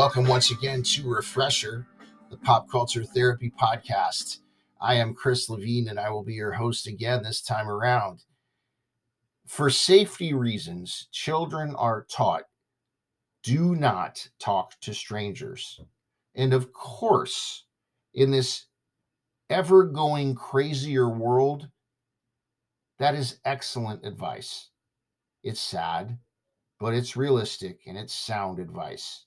Welcome once again to Refresher, the pop culture therapy podcast. I am Chris Levine, and I will be your host again this time around. For safety reasons, children are taught do not talk to strangers. And of course, in this ever going crazier world, that is excellent advice. It's sad, but it's realistic and it's sound advice.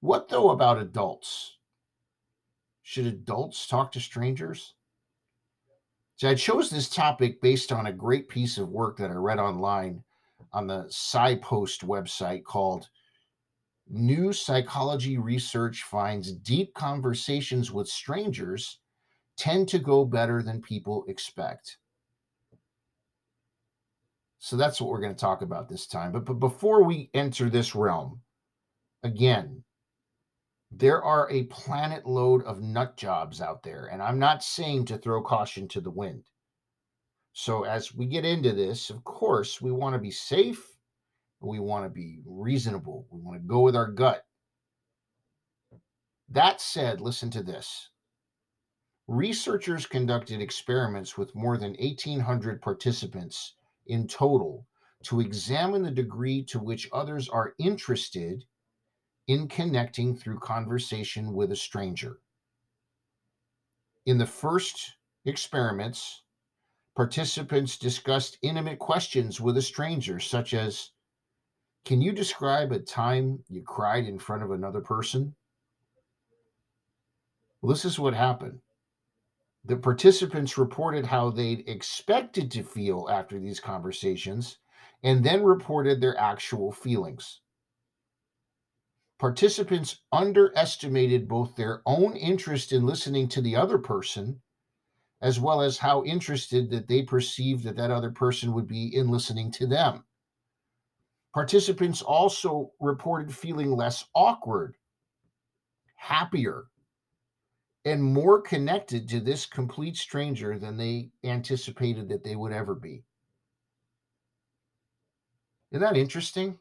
What though about adults? Should adults talk to strangers? So I chose this topic based on a great piece of work that I read online on the PsyPost website called New Psychology Research Finds Deep Conversations with Strangers Tend to Go Better Than People Expect. So that's what we're going to talk about this time. But, but before we enter this realm, again, there are a planet load of nut jobs out there. And I'm not saying to throw caution to the wind. So as we get into this, of course, we want to be safe. We want to be reasonable. We want to go with our gut. That said, listen to this. Researchers conducted experiments with more than 1,800 participants in total to examine the degree to which others are interested in connecting through conversation with a stranger. In the first experiments, participants discussed intimate questions with a stranger, such as Can you describe a time you cried in front of another person? Well, this is what happened. The participants reported how they'd expected to feel after these conversations and then reported their actual feelings. Participants underestimated both their own interest in listening to the other person as well as how interested that they perceived that that other person would be in listening to them. Participants also reported feeling less awkward, happier, and more connected to this complete stranger than they anticipated that they would ever be. Isn't that interesting?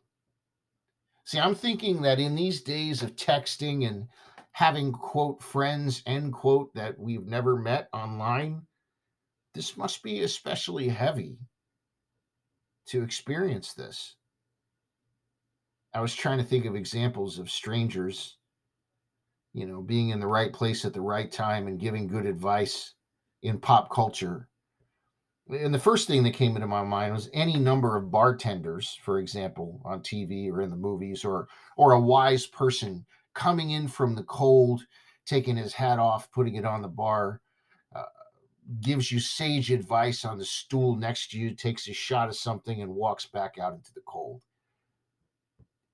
See, I'm thinking that in these days of texting and having, quote, friends, end quote, that we've never met online, this must be especially heavy to experience this. I was trying to think of examples of strangers you know, being in the right place at the right time and giving good advice in pop culture. And the first thing that came into my mind was any number of bartenders, for example, on TV or in the movies, or or a wise person coming in from the cold, taking his hat off, putting it on the bar, uh, gives you sage advice on the stool next to you, takes a shot of something, and walks back out into the cold.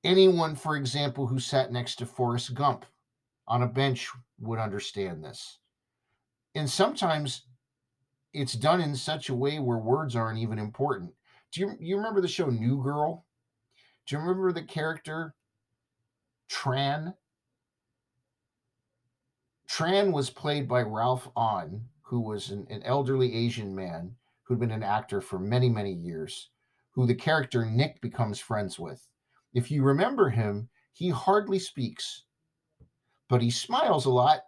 Anyone, for example, who sat next to Forrest Gump on a bench would understand this. And sometimes it's done in such a way where words aren't even important. Do you, you remember the show New Girl? Do you remember the character Tran? Tran was played by Ralph Ahn, who was an, an elderly Asian man who'd been an actor for many, many years, who the character Nick becomes friends with. If you remember him, he hardly speaks but he smiles a lot.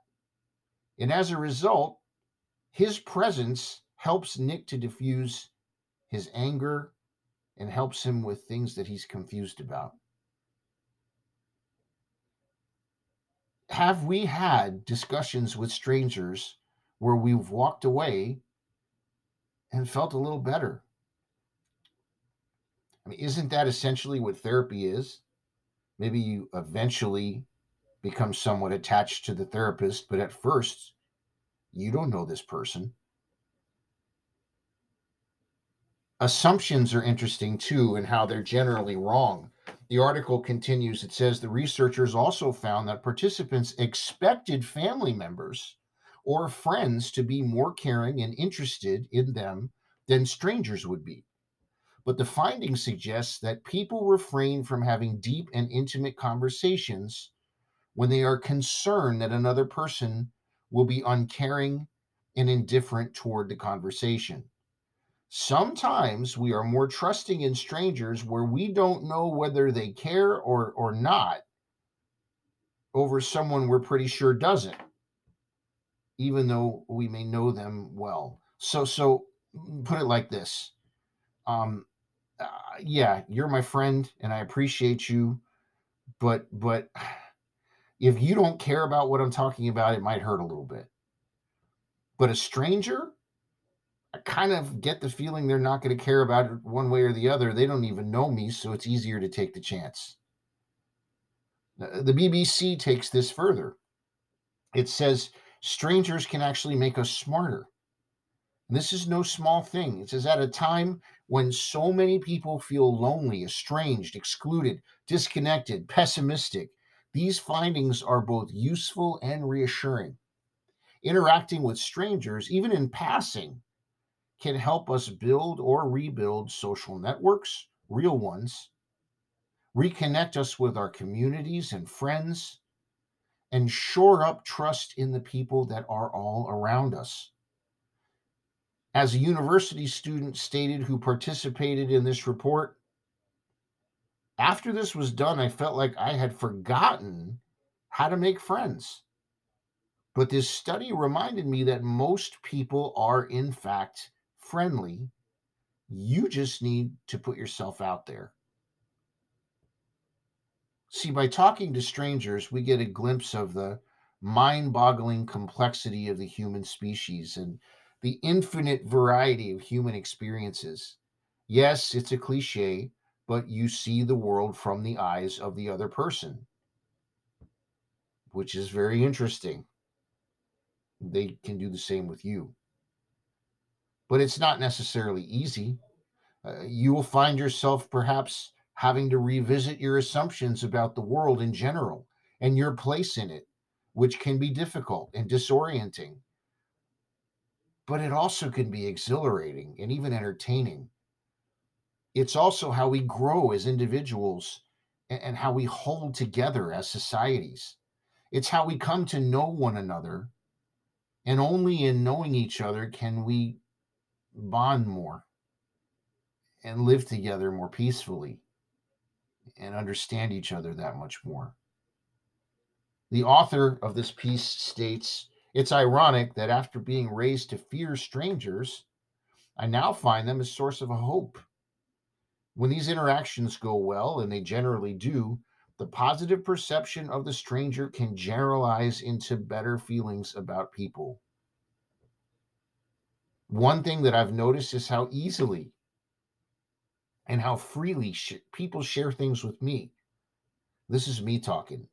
And as a result, his presence helps Nick to diffuse his anger and helps him with things that he's confused about. Have we had discussions with strangers where we've walked away and felt a little better? I mean, isn't that essentially what therapy is? Maybe you eventually become somewhat attached to the therapist, but at first, you don't know this person. Assumptions are interesting too, and how they're generally wrong. The article continues it says the researchers also found that participants expected family members or friends to be more caring and interested in them than strangers would be. But the finding suggests that people refrain from having deep and intimate conversations when they are concerned that another person will be uncaring and indifferent toward the conversation. Sometimes we are more trusting in strangers where we don't know whether they care or, or not, over someone we're pretty sure doesn't, even though we may know them well. So, so mm, put it like this. Um, uh, yeah, you're my friend and I appreciate you, but, but if you don't care about what I'm talking about, it might hurt a little bit. But a stranger, I kind of get the feeling they're not going to care about it one way or the other. They don't even know me, so it's easier to take the chance. Uh, the BBC takes this further. It says strangers can actually make us smarter. And this is no small thing. It says at a time when so many people feel lonely, estranged, excluded, disconnected, pessimistic, these findings are both useful and reassuring. Interacting with strangers, even in passing, can help us build or rebuild social networks, real ones, reconnect us with our communities and friends, and shore up trust in the people that are all around us. As a university student stated who participated in this report, after this was done, I felt like I had forgotten how to make friends. But this study reminded me that most people are, in fact, friendly. You just need to put yourself out there. See, by talking to strangers, we get a glimpse of the mind boggling complexity of the human species and the infinite variety of human experiences. Yes, it's a cliche, but you see the world from the eyes of the other person, which is very interesting. They can do the same with you. But it's not necessarily easy. Uh, you will find yourself perhaps having to revisit your assumptions about the world in general and your place in it, which can be difficult and disorienting. But it also can be exhilarating and even entertaining. It's also how we grow as individuals and how we hold together as societies. It's how we come to know one another. And only in knowing each other can we bond more and live together more peacefully and understand each other that much more. The author of this piece states It's ironic that after being raised to fear strangers, I now find them a source of hope. When these interactions go well, and they generally do, the positive perception of the stranger can generalize into better feelings about people. One thing that I've noticed is how easily and how freely sh- people share things with me. This is me talking.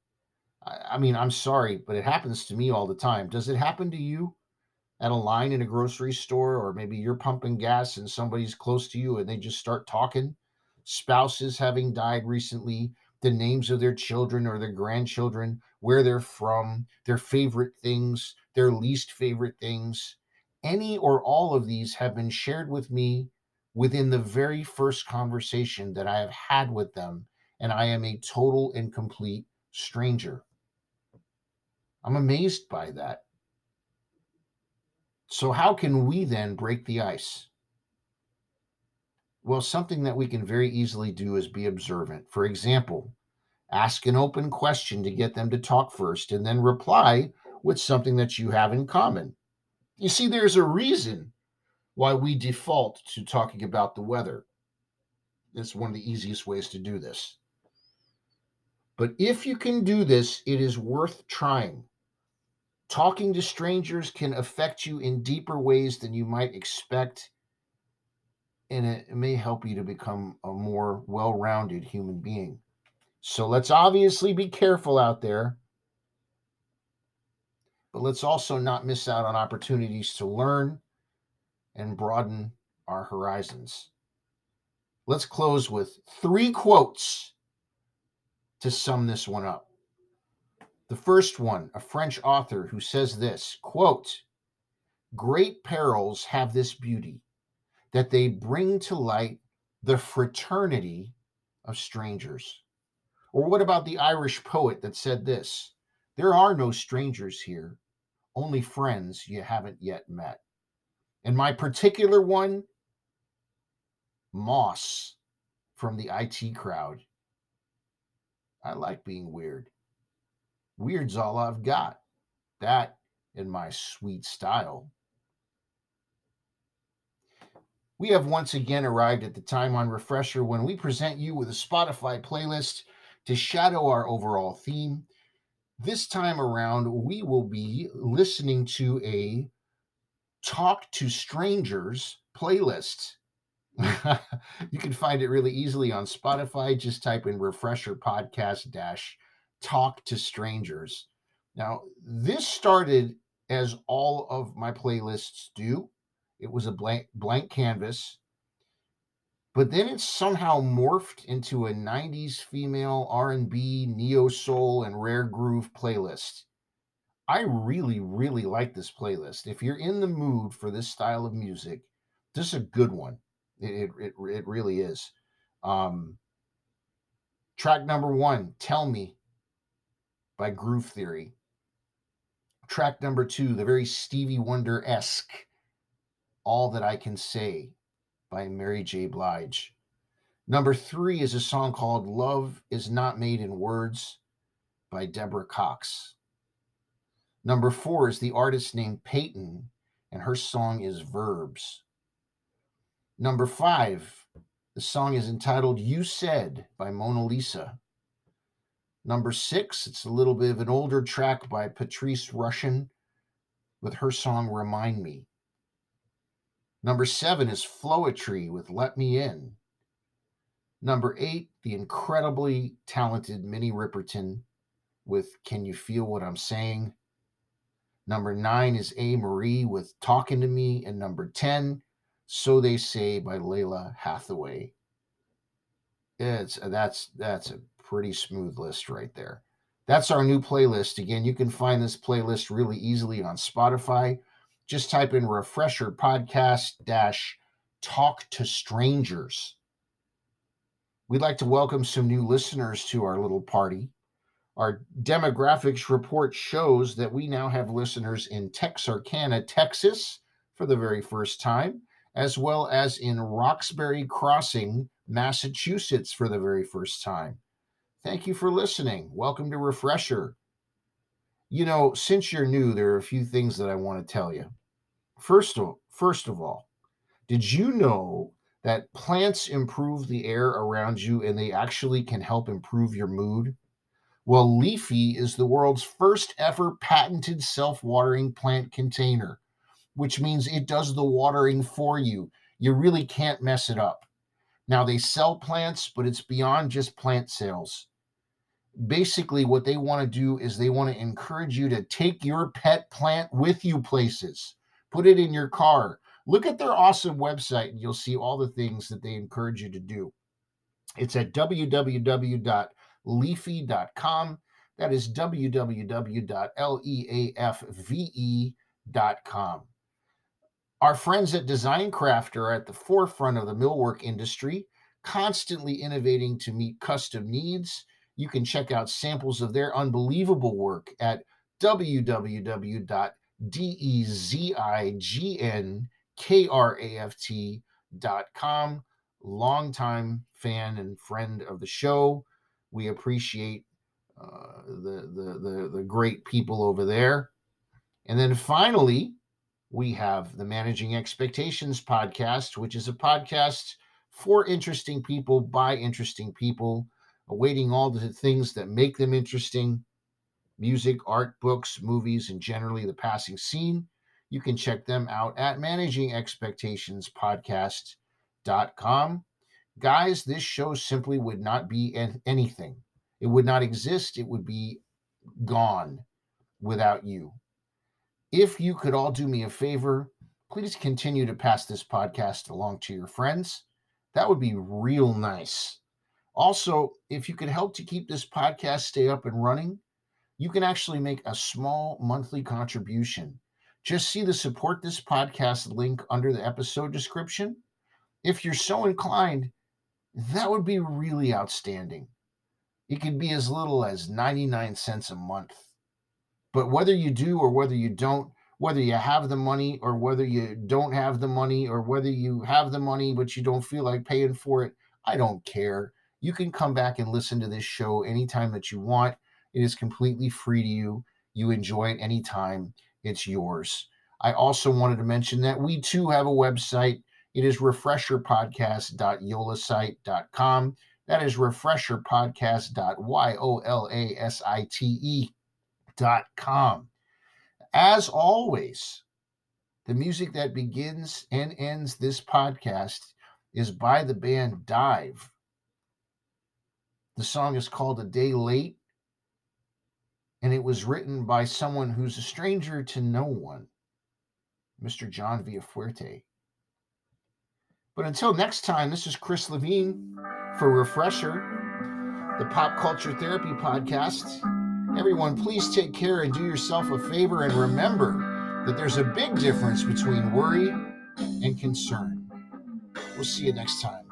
I, I mean, I'm sorry, but it happens to me all the time. Does it happen to you at a line in a grocery store, or maybe you're pumping gas and somebody's close to you and they just start talking? Spouses having died recently, the names of their children or their grandchildren, where they're from, their favorite things, their least favorite things. Any or all of these have been shared with me within the very first conversation that I have had with them, and I am a total and complete stranger. I'm amazed by that. So, how can we then break the ice? Well, something that we can very easily do is be observant. For example, ask an open question to get them to talk first and then reply with something that you have in common. You see, there's a reason why we default to talking about the weather. It's one of the easiest ways to do this. But if you can do this, it is worth trying. Talking to strangers can affect you in deeper ways than you might expect, and it may help you to become a more well rounded human being. So let's obviously be careful out there, but let's also not miss out on opportunities to learn and broaden our horizons. Let's close with three quotes to sum this one up. The first one, a French author who says this quote, Great perils have this beauty that they bring to light the fraternity of strangers. Or what about the Irish poet that said this? There are no strangers here, only friends you haven't yet met. And my particular one, Moss from the IT crowd. I like being weird. Weird's all I've got. That in my sweet style. We have once again arrived at the time on Refresher when we present you with a Spotify playlist to shadow our overall theme. This time around, we will be listening to a Talk to Strangers playlist. you can find it really easily on Spotify. Just type in Refresher Podcast Dash Talk to Strangers. Now, this started as all of my playlists do. It was a blank blank canvas, but then it somehow morphed into a 90s female R&B, neo soul and rare groove playlist. I really really like this playlist. If you're in the mood for this style of music, this is a good one. It it, it really is. Um, track number 1, Tell Me by Groove Theory. Track number 2, the very Stevie Wonder-esque all That I Can Say by Mary J. Blige. Number three is a song called Love Is Not Made in Words by Deborah Cox. Number four is the artist named Peyton, and her song is Verbs. Number five, the song is entitled You Said by Mona Lisa. Number six, it's a little bit of an older track by Patrice Rushen with her song Remind Me. Number seven is Floetry with Let Me In. Number eight, the incredibly talented Minnie Riperton with Can You Feel What I'm Saying? Number nine is A. Marie with Talking to Me. And number 10, So They Say by Lalah Hathaway. It's that's that's a pretty smooth list right there. That's our new playlist. Again, you can find this playlist really easily on Spotify just type in refresher podcast dash talk to strangers. We'd like to welcome some new listeners to our little party. Our demographics report shows that we now have listeners in Texarkana, Texas for the very first time, as well as in Roxbury Crossing, Massachusetts for the very first time. Thank you for listening. Welcome to Refresher. You know, since you're new, there are a few things that I want to tell you. First of, first of all, did you know that plants improve the air around you and they actually can help improve your mood? Well, Leafy is the world's first ever patented self watering plant container, which means it does the watering for you. You really can't mess it up. Now, they sell plants, but it's beyond just plant sales basically what they want to do is they want to encourage you to take your pet plant with you places. Put it in your car. Look at their awesome website and you'll see all the things that they encourage you to do. It's at www.leafy.com that is www.leafve.com our friends at design craft are at the forefront of the millwork industry constantly innovating to meet custom needs you can check out samples of their unbelievable work at www.dezigncraft.com. Longtime fan and friend of the show. We appreciate uh, the, the, the, the great people over there. And then finally, we have the Managing Expectations podcast, which is a podcast for interesting people by interesting people awaiting all the things that make them interesting music, art, books, movies, and generally the passing scene. You can check them out at managingexpectationspodcast.com. Guys, this show simply would not be anything. It would not exist. It would be gone without you. If you could all do me a favor, please continue to pass this podcast along to your friends. That would be real nice. Also, if you could help to keep this podcast stay up and running, you can actually make a small monthly contribution. Just see the support this podcast link under the episode description. If you're so inclined, that would be really outstanding. It could be as little as 99 cents a month. But whether you do or whether you don't, whether you have the money or whether you don't have the money, or whether you have the money but you don't feel like paying for it, I don't care you can come back and listen to this show anytime that you want. It is completely free to you. You enjoy it anytime, it's yours. I also wanted to mention that we too have a website. It is refresherpodcast.yolasite.com. That is refresherpodcast.yolasite.com. As always, the music that begins and ends this podcast is by the band Dive. The song is called A Day Late, and it was written by someone who's a stranger to no one, Mr. John Villafuerte. But until next time, this is Chris Levine for Refresher, the Pop Culture Therapy Podcast. Everyone, please take care and do yourself a favor and remember that there's a big difference between worry and concern. We'll see you next time.